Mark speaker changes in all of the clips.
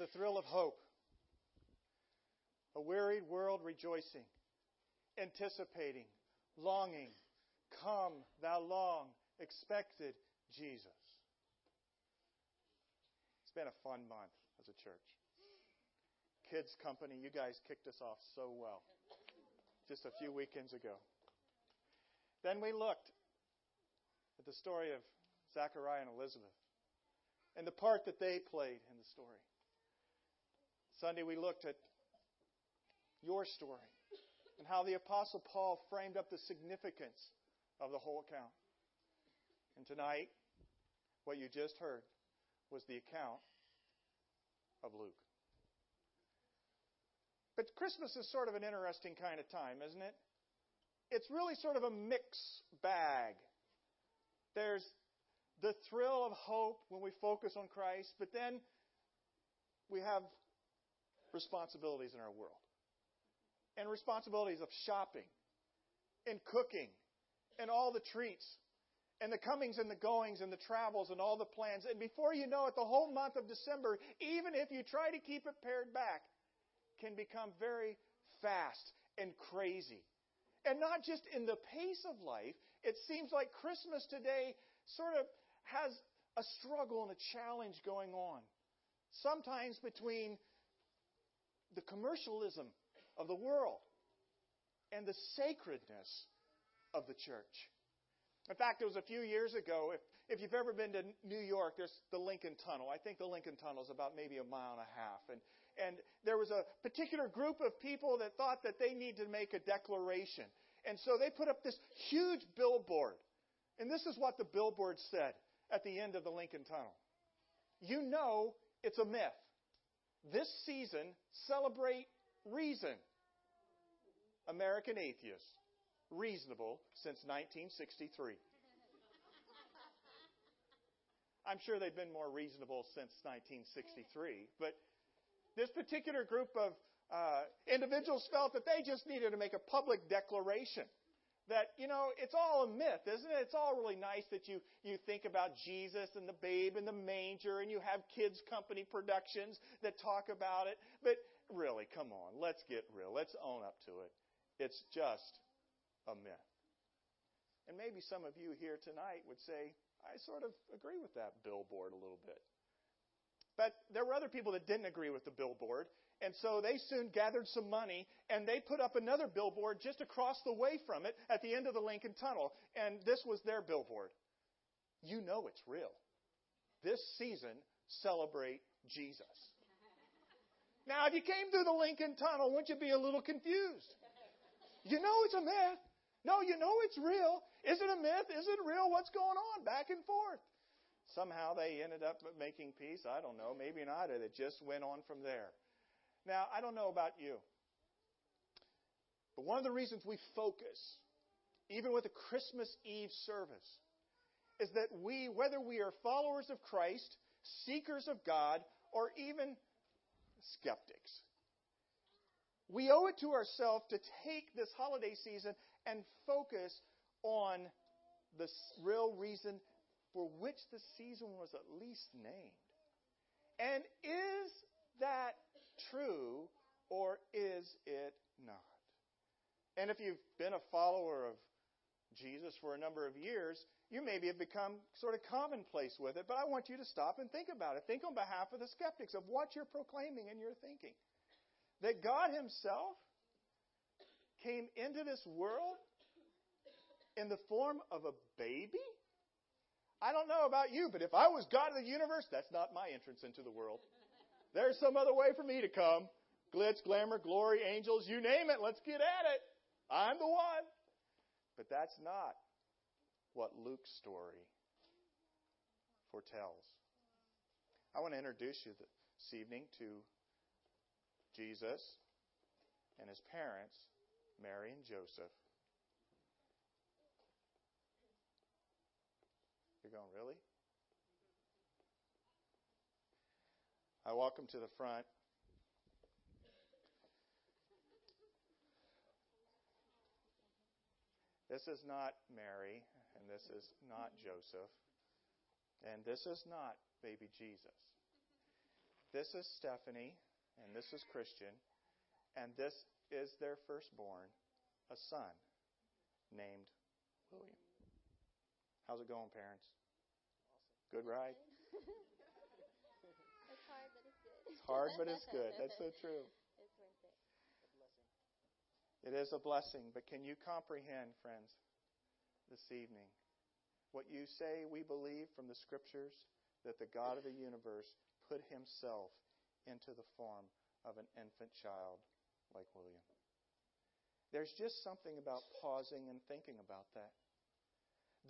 Speaker 1: the thrill of hope. A wearied world rejoicing, anticipating, longing, come, thou long expected Jesus. It's been a fun month as a church. Kids Company, you guys kicked us off so well just a few weekends ago. Then we looked at the story of Zachariah and Elizabeth and the part that they played in the story. Sunday we looked at your story and how the Apostle Paul framed up the significance of the whole account. And tonight, what you just heard was the account of Luke. But Christmas is sort of an interesting kind of time, isn't it? It's really sort of a mix bag. There's the thrill of hope when we focus on Christ, but then we have responsibilities in our world. And responsibilities of shopping and cooking and all the treats and the comings and the goings and the travels and all the plans. And before you know it, the whole month of December, even if you try to keep it pared back, can become very fast and crazy. And not just in the pace of life, it seems like Christmas today sort of has a struggle and a challenge going on. Sometimes between the commercialism of the world and the sacredness of the church. In fact, it was a few years ago. If, if you've ever been to New York, there's the Lincoln Tunnel. I think the Lincoln Tunnel is about maybe a mile and a half. And, and there was a particular group of people that thought that they needed to make a declaration. And so they put up this huge billboard. And this is what the billboard said at the end of the Lincoln Tunnel. You know it's a myth. This season, celebrate reason. American atheists. Reasonable since 1963. I'm sure they've been more reasonable since 1963, but this particular group of uh, individuals felt that they just needed to make a public declaration that, you know, it's all a myth, isn't it? It's all really nice that you, you think about Jesus and the babe in the manger and you have kids' company productions that talk about it. But really, come on, let's get real. Let's own up to it. It's just a myth. And maybe some of you here tonight would say, I sort of agree with that billboard a little bit. But there were other people that didn't agree with the billboard, and so they soon gathered some money and they put up another billboard just across the way from it at the end of the Lincoln Tunnel. And this was their billboard. You know it's real. This season, celebrate Jesus. Now, if you came through the Lincoln Tunnel, wouldn't you be a little confused? You know it's a myth. No, you know it's real. Is it a myth? Is it real? What's going on? Back and forth. Somehow they ended up making peace. I don't know. Maybe not. It just went on from there. Now, I don't know about you, but one of the reasons we focus, even with a Christmas Eve service, is that we, whether we are followers of Christ, seekers of God, or even skeptics, we owe it to ourselves to take this holiday season and focus on the real reason for which the season was at least named. And is that true or is it not? And if you've been a follower of Jesus for a number of years, you maybe have become sort of commonplace with it, but I want you to stop and think about it. Think on behalf of the skeptics of what you're proclaiming and you're thinking. That God Himself came into this world in the form of a baby? I don't know about you, but if I was God of the universe, that's not my entrance into the world. There's some other way for me to come. Glitz, glamour, glory, angels, you name it. Let's get at it. I'm the one. But that's not what Luke's story foretells. I want to introduce you this evening to Jesus and his parents, Mary and Joseph. You're going, really? I walk them to the front. This is not Mary, and this is not Joseph, and this is not baby Jesus. This is Stephanie, and this is Christian, and this is their firstborn, a son named William. How's it going, parents? Good ride?
Speaker 2: it's hard, but it's good.
Speaker 1: It's hard, but it's good. That's so true.
Speaker 2: It's worth it.
Speaker 1: It is a blessing, but can you comprehend, friends, this evening, what you say we believe from the Scriptures that the God of the universe put himself into the form of an infant child like William? There's just something about pausing and thinking about that.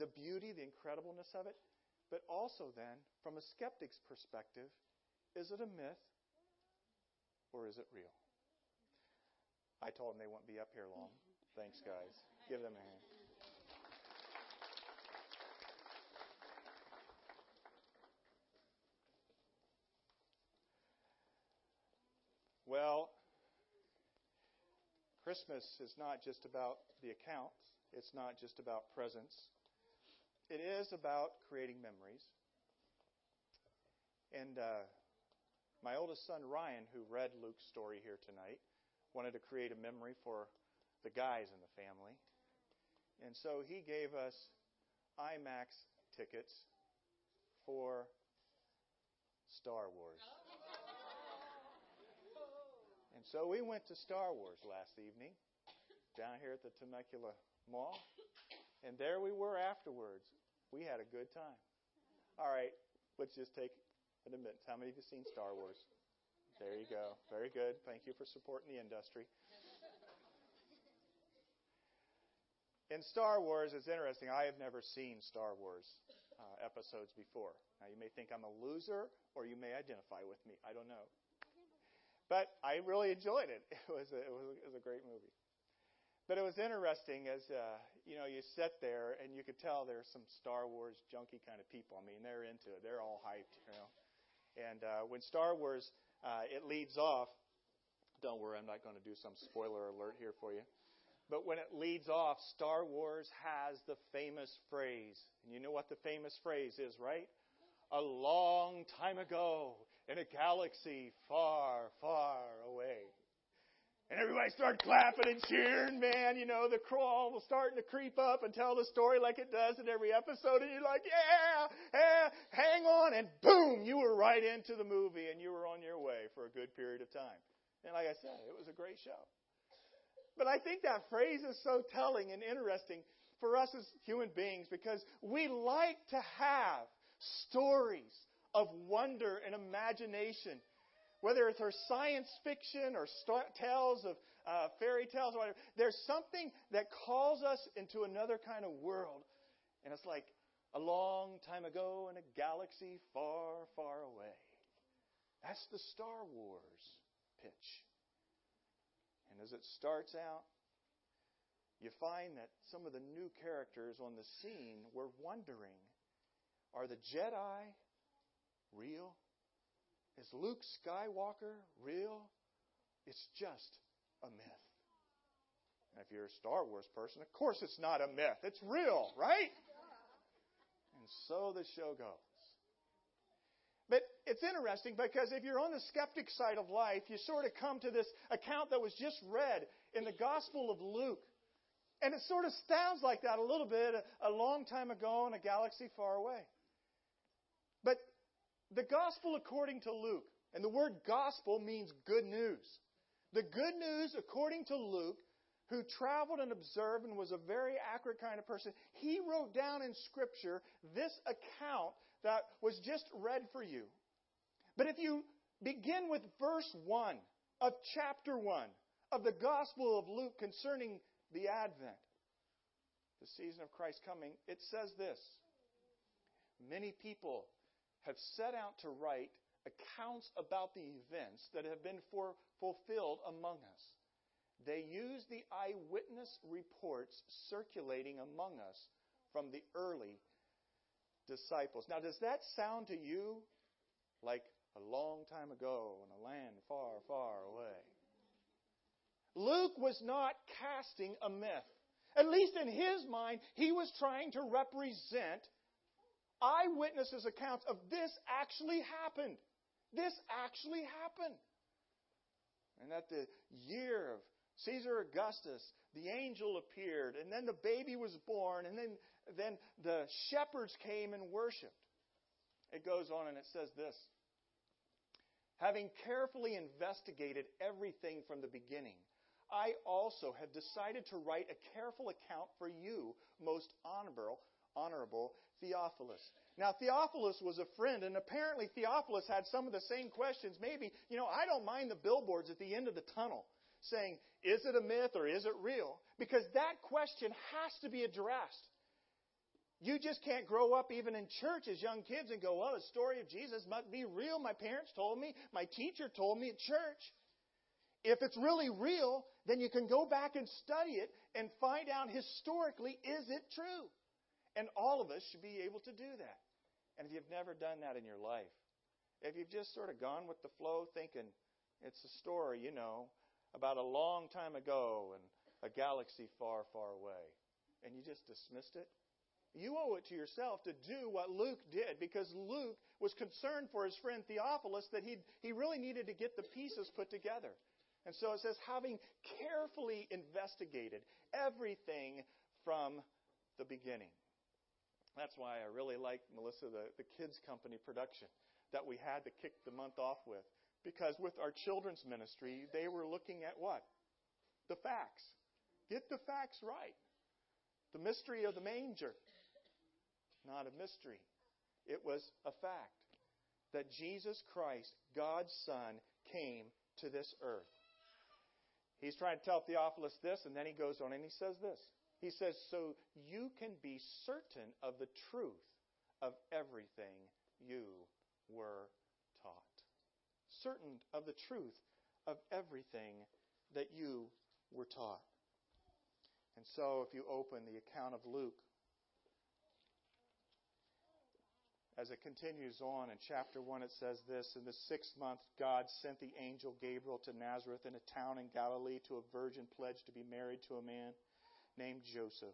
Speaker 1: The beauty, the incredibleness of it, but also then, from a skeptic's perspective, is it a myth or is it real? I told them they won't be up here long. Thanks, guys. Give them a hand. Well, Christmas is not just about the accounts, it's not just about presents. It is about creating memories. And uh, my oldest son, Ryan, who read Luke's story here tonight, wanted to create a memory for the guys in the family. And so he gave us IMAX tickets for Star Wars. And so we went to Star Wars last evening down here at the Temecula Mall. And there we were afterwards. We had a good time. All right, let's just take an admittance. How many of you seen Star Wars? There you go. Very good. Thank you for supporting the industry. In Star Wars, it's interesting. I have never seen Star Wars uh, episodes before. Now, you may think I'm a loser, or you may identify with me. I don't know. But I really enjoyed it. It was a, it was a, it was a great movie. But it was interesting as uh, you know you sit there and you could tell there's some Star Wars junkie kind of people. I mean, they're into it. They're all hyped, you know. And uh, when Star Wars uh, it leads off, don't worry, I'm not going to do some spoiler alert here for you. But when it leads off, Star Wars has the famous phrase. And you know what the famous phrase is, right? A long time ago in a galaxy far, far away. And everybody started clapping and cheering, man. You know, the crawl was starting to creep up and tell the story like it does in every episode. And you're like, yeah, yeah, hang on. And boom, you were right into the movie and you were on your way for a good period of time. And like I said, it was a great show. But I think that phrase is so telling and interesting for us as human beings because we like to have stories of wonder and imagination whether it's her science fiction or tales of uh, fairy tales or whatever, there's something that calls us into another kind of world. And it's like a long time ago in a galaxy far, far away. That's the Star Wars pitch. And as it starts out, you find that some of the new characters on the scene were wondering are the Jedi real? Is Luke Skywalker real? It's just a myth. And if you're a Star Wars person, of course it's not a myth. It's real, right? And so the show goes. But it's interesting because if you're on the skeptic side of life, you sort of come to this account that was just read in the Gospel of Luke. And it sort of sounds like that a little bit a long time ago in a galaxy far away. The gospel according to Luke, and the word gospel means good news. The good news according to Luke, who traveled and observed and was a very accurate kind of person, he wrote down in Scripture this account that was just read for you. But if you begin with verse 1 of chapter 1 of the Gospel of Luke concerning the Advent, the season of Christ coming, it says this Many people have set out to write accounts about the events that have been for, fulfilled among us. They use the eyewitness reports circulating among us from the early disciples. Now, does that sound to you like a long time ago in a land far, far away? Luke was not casting a myth. At least in his mind, he was trying to represent eyewitnesses' accounts of this actually happened. This actually happened. And at the year of Caesar Augustus, the angel appeared, and then the baby was born, and then, then the shepherds came and worshiped. It goes on and it says this Having carefully investigated everything from the beginning, I also have decided to write a careful account for you, most honorable, honorable Theophilus. Now, Theophilus was a friend, and apparently Theophilus had some of the same questions. Maybe, you know, I don't mind the billboards at the end of the tunnel saying, is it a myth or is it real? Because that question has to be addressed. You just can't grow up even in church as young kids and go, well, the story of Jesus must be real. My parents told me, my teacher told me at church. If it's really real, then you can go back and study it and find out historically, is it true? And all of us should be able to do that. And if you've never done that in your life, if you've just sort of gone with the flow thinking it's a story, you know, about a long time ago and a galaxy far, far away, and you just dismissed it, you owe it to yourself to do what Luke did because Luke was concerned for his friend Theophilus that he, he really needed to get the pieces put together. And so it says, having carefully investigated everything from the beginning. That's why I really like, Melissa, the, the kids' company production that we had to kick the month off with. Because with our children's ministry, they were looking at what? The facts. Get the facts right. The mystery of the manger. Not a mystery. It was a fact that Jesus Christ, God's Son, came to this earth. He's trying to tell Theophilus this, and then he goes on and he says this. He says, So you can be certain of the truth of everything you were taught. certain of the truth of everything that you were taught. And so, if you open the account of Luke, as it continues on in chapter 1, it says this In the sixth month, God sent the angel Gabriel to Nazareth in a town in Galilee to a virgin pledged to be married to a man named Joseph.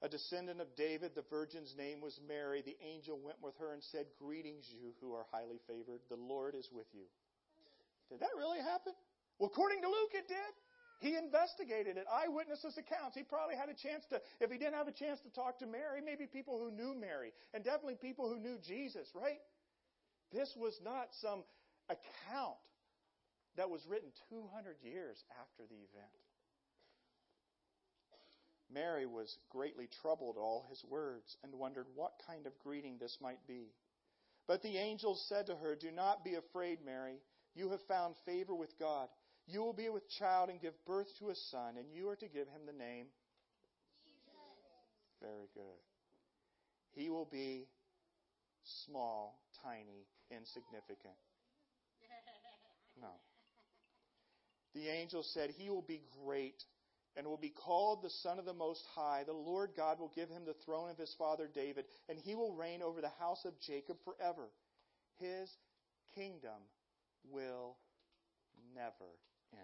Speaker 1: A descendant of David, the virgin's name was Mary. The angel went with her and said, Greetings, you who are highly favored. The Lord is with you. Did that really happen? Well, according to Luke, it did. He investigated it. Eyewitnesses' accounts. He probably had a chance to, if he didn't have a chance to talk to Mary, maybe people who knew Mary, and definitely people who knew Jesus, right? This was not some account that was written 200 years after the event. Mary was greatly troubled at all his words and wondered what kind of greeting this might be. But the angel said to her, Do not be afraid, Mary. You have found favor with God. You will be with child and give birth to a son, and you are to give him the name. Jesus. Very good. He will be small, tiny, insignificant. No. The angel said, He will be great and will be called the Son of the Most High. The Lord God will give him the throne of his father David, and he will reign over the house of Jacob forever. His kingdom will never end.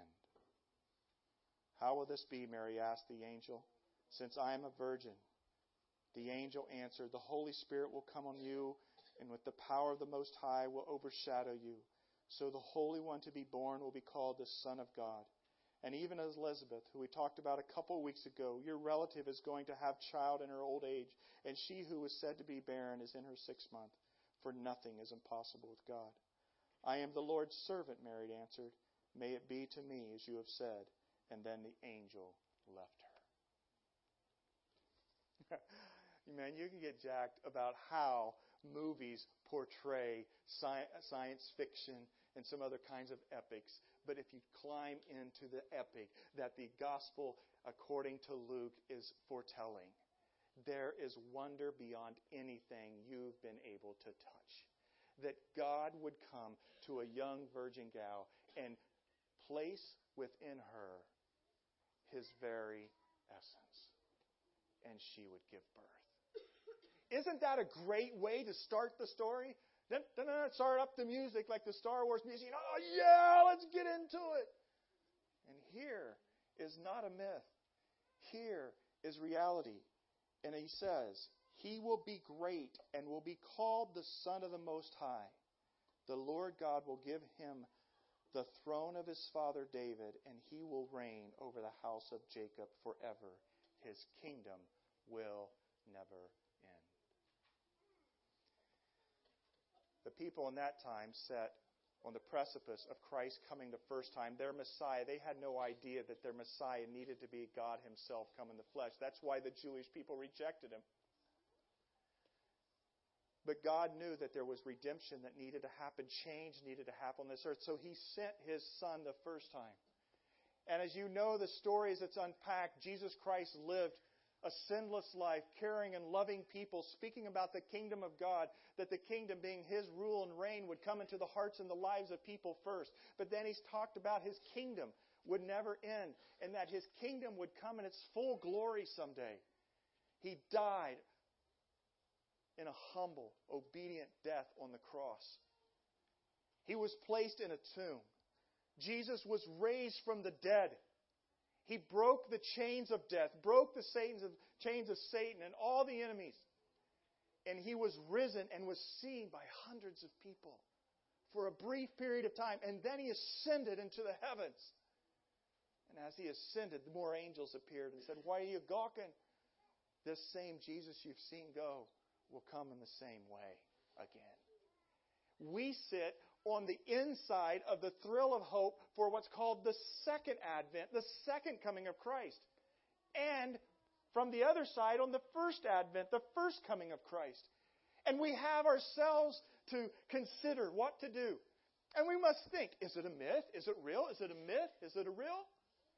Speaker 1: How will this be? Mary asked the angel. Since I am a virgin. The angel answered, The Holy Spirit will come on you, and with the power of the Most High will overshadow you. So the Holy One to be born will be called the Son of God. And even as Elizabeth, who we talked about a couple of weeks ago, your relative is going to have child in her old age, and she who was said to be barren is in her sixth month, for nothing is impossible with God. I am the Lord's servant, Mary answered. May it be to me as you have said. And then the angel left her. Man, you can get jacked about how movies portray science fiction and some other kinds of epics. But if you climb into the epic that the gospel, according to Luke, is foretelling, there is wonder beyond anything you've been able to touch that God would come to a young virgin gal and place within her his very essence. And she would give birth. Isn't that a great way to start the story? Then, then start up the music like the Star Wars music. Oh, yeah, let's get into it. And here is not a myth. Here is reality. And he says, he will be great and will be called the Son of the Most High. The Lord God will give him the throne of his father David, and he will reign over the house of Jacob forever. His kingdom will never end. The people in that time sat on the precipice of Christ coming the first time, their Messiah. They had no idea that their Messiah needed to be God Himself come in the flesh. That's why the Jewish people rejected Him. But God knew that there was redemption that needed to happen, change needed to happen on this earth. So He sent His Son the first time. And as you know the stories that's unpacked, Jesus Christ lived a sinless life, caring and loving people, speaking about the kingdom of God, that the kingdom being His rule and reign would come into the hearts and the lives of people first. But then He's talked about His kingdom would never end and that His kingdom would come in its full glory someday. He died in a humble, obedient death on the cross. He was placed in a tomb. Jesus was raised from the dead. He broke the chains of death, broke the chains of, chains of Satan and all the enemies. And he was risen and was seen by hundreds of people for a brief period of time. And then he ascended into the heavens. And as he ascended, the more angels appeared and said, Why are you gawking? This same Jesus you've seen go will come in the same way again. We sit on the inside of the thrill of hope for what's called the second advent, the second coming of Christ. And from the other side on the first advent, the first coming of Christ. And we have ourselves to consider what to do. And we must think, is it a myth? Is it real? Is it a myth? Is it a real?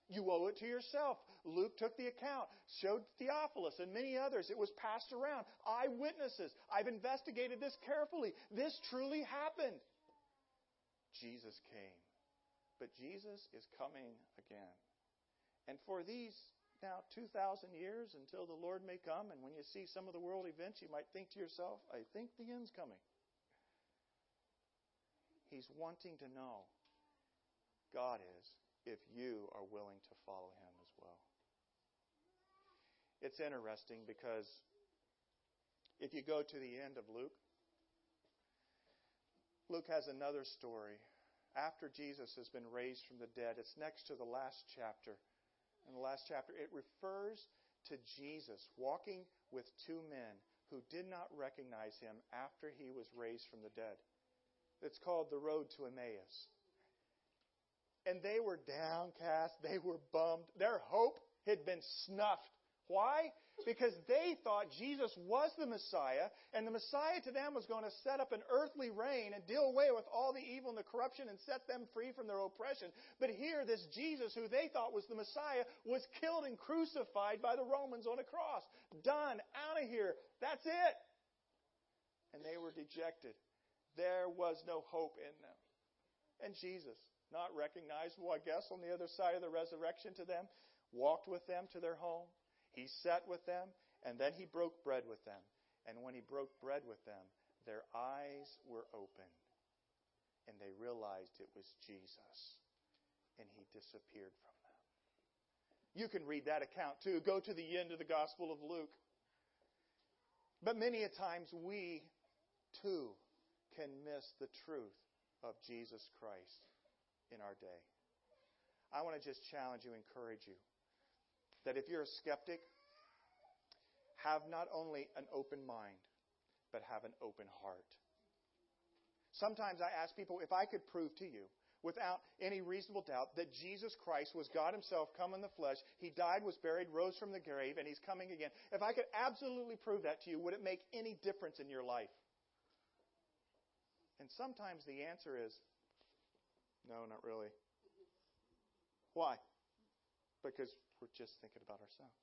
Speaker 1: You owe it to yourself. Luke took the account, showed Theophilus and many others. It was passed around. Eyewitnesses. I've investigated this carefully. This truly happened. Jesus came. But Jesus is coming again. And for these now 2,000 years until the Lord may come, and when you see some of the world events, you might think to yourself, I think the end's coming. He's wanting to know, God is, if you are willing to follow Him as well. It's interesting because if you go to the end of Luke, Luke has another story. After Jesus has been raised from the dead, it's next to the last chapter. In the last chapter, it refers to Jesus walking with two men who did not recognize him after he was raised from the dead. It's called the road to Emmaus. And they were downcast, they were bummed. Their hope had been snuffed. Why? because they thought Jesus was the Messiah, and the Messiah to them was going to set up an earthly reign and deal away with all the evil and the corruption and set them free from their oppression. But here, this Jesus, who they thought was the Messiah, was killed and crucified by the Romans on a cross. Done. Out of here. That's it. And they were dejected. There was no hope in them. And Jesus, not recognizable, I guess, on the other side of the resurrection to them, walked with them to their home he sat with them, and then he broke bread with them. And when he broke bread with them, their eyes were opened, and they realized it was Jesus, and he disappeared from them. You can read that account too. Go to the end of the Gospel of Luke. But many a times we too can miss the truth of Jesus Christ in our day. I want to just challenge you, encourage you that if you're a skeptic, have not only an open mind, but have an open heart. Sometimes I ask people if I could prove to you, without any reasonable doubt, that Jesus Christ was God Himself come in the flesh. He died, was buried, rose from the grave, and He's coming again. If I could absolutely prove that to you, would it make any difference in your life? And sometimes the answer is no, not really. Why? Because we're just thinking about ourselves.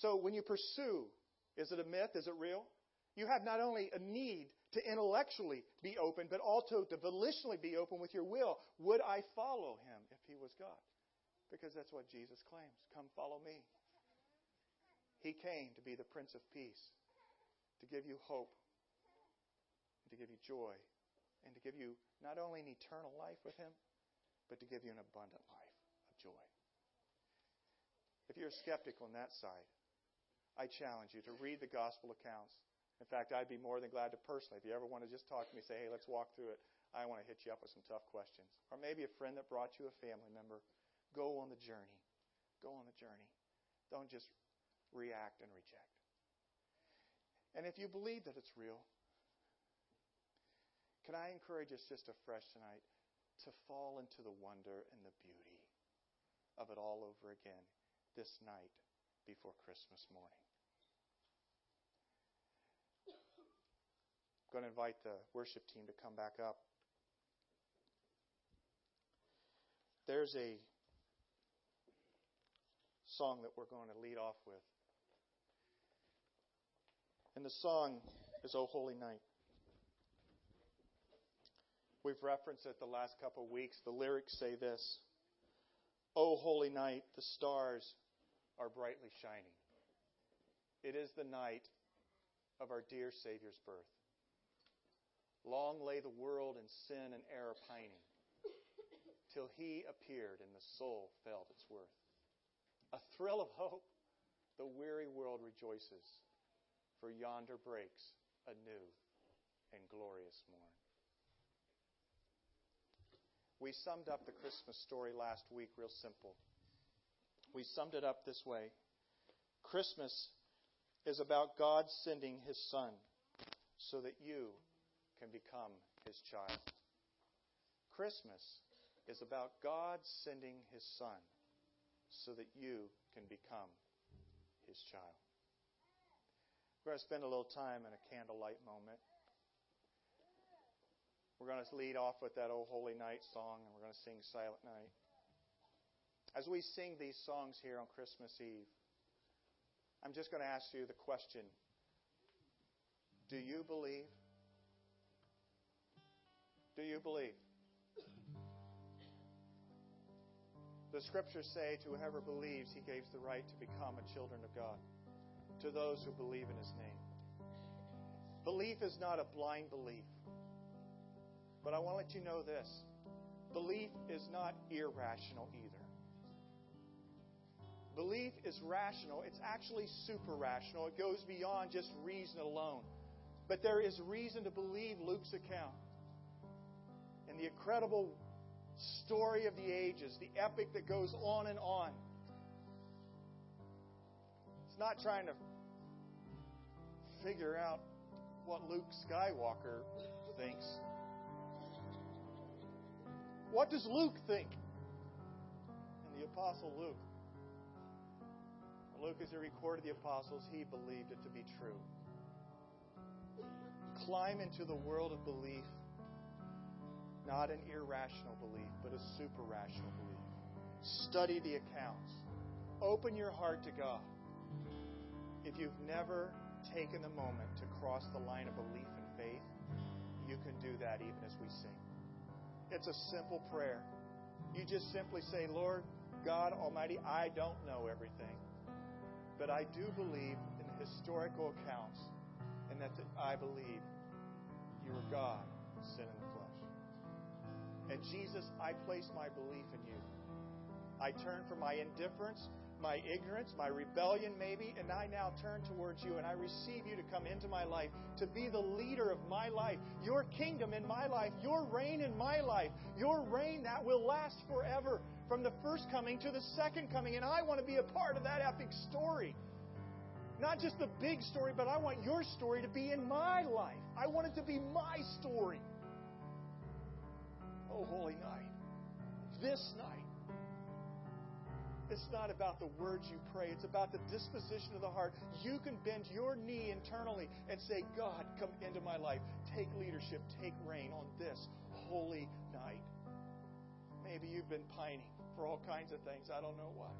Speaker 1: So when you pursue, is it a myth? Is it real? You have not only a need to intellectually be open, but also to volitionally be open with your will. Would I follow him if he was God? Because that's what Jesus claims. Come follow me. He came to be the Prince of Peace, to give you hope, to give you joy, and to give you not only an eternal life with him, but to give you an abundant life of joy. If you're a skeptic on that side, I challenge you to read the gospel accounts In fact, I'd be more than glad to personally, if you ever want to just talk to me, say, hey, let's walk through it. I want to hit you up with some tough questions. Or maybe a friend that brought you a family member. Go on the journey. Go on the journey. Don't just react and reject. And if you believe that it's real, can I encourage us just afresh tonight to fall into the wonder and the beauty of it all over again this night before Christmas morning? I'm going to invite the worship team to come back up. There's a song that we're going to lead off with. And the song is O Holy Night. We've referenced it the last couple of weeks. The lyrics say this O holy night, the stars are brightly shining. It is the night of our dear Savior's birth. Long lay the world in sin and error pining, till he appeared and the soul felt its worth. A thrill of hope, the weary world rejoices, for yonder breaks a new and glorious morn. We summed up the Christmas story last week real simple. We summed it up this way Christmas is about God sending his Son so that you can become his child. Christmas is about God sending his Son so that you can become his child. We're going to spend a little time in a candlelight moment. We're going to lead off with that O Holy Night song, and we're going to sing Silent Night. As we sing these songs here on Christmas Eve, I'm just going to ask you the question Do you believe? Do you believe? The scriptures say, to whoever believes, he gives the right to become a children of God, to those who believe in his name. Belief is not a blind belief. But I want to let you know this belief is not irrational either. Belief is rational, it's actually super rational. It goes beyond just reason alone. But there is reason to believe Luke's account and the incredible story of the ages, the epic that goes on and on. It's not trying to figure out what Luke Skywalker thinks. What does Luke think? And the Apostle Luke. Luke, as he recorded the apostles, he believed it to be true. Climb into the world of belief not an irrational belief, but a super rational belief. Study the accounts. Open your heart to God. If you've never taken the moment to cross the line of belief and faith, you can do that even as we sing. It's a simple prayer. You just simply say, Lord, God Almighty, I don't know everything, but I do believe in the historical accounts, and that I believe you are God sent in the flesh. And Jesus, I place my belief in you. I turn from my indifference, my ignorance, my rebellion, maybe, and I now turn towards you and I receive you to come into my life, to be the leader of my life, your kingdom in my life, your reign in my life, your reign that will last forever from the first coming to the second coming. And I want to be a part of that epic story. Not just the big story, but I want your story to be in my life. I want it to be my story. Oh, holy night. This night. It's not about the words you pray, it's about the disposition of the heart. You can bend your knee internally and say, God, come into my life. Take leadership, take reign on this holy night. Maybe you've been pining for all kinds of things. I don't know what.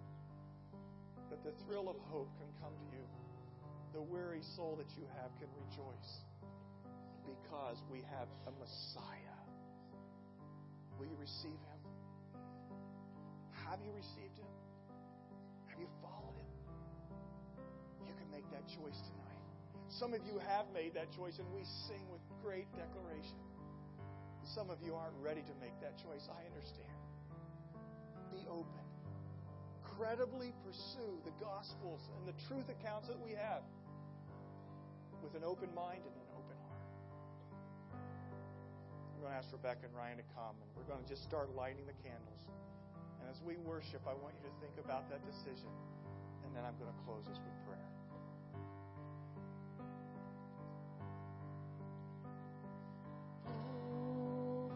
Speaker 1: But the thrill of hope can come to you. The weary soul that you have can rejoice because we have a Messiah Will you receive Him? Have you received Him? you've followed Him, you can make that choice tonight. Some of you have made that choice, and we sing with great declaration. Some of you aren't ready to make that choice. I understand. Be open. Credibly pursue the Gospels and the truth accounts that we have with an open mind and an open heart. We're going to ask Rebecca and Ryan to come, and we're going to just start lighting the candles. And as we worship, I want you to think about that decision. And then I'm going to close us with prayer.
Speaker 3: Oh,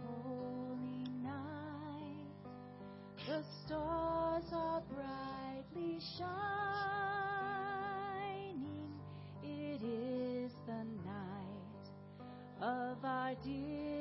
Speaker 3: the stars are brightly shining. It is the night of our dear.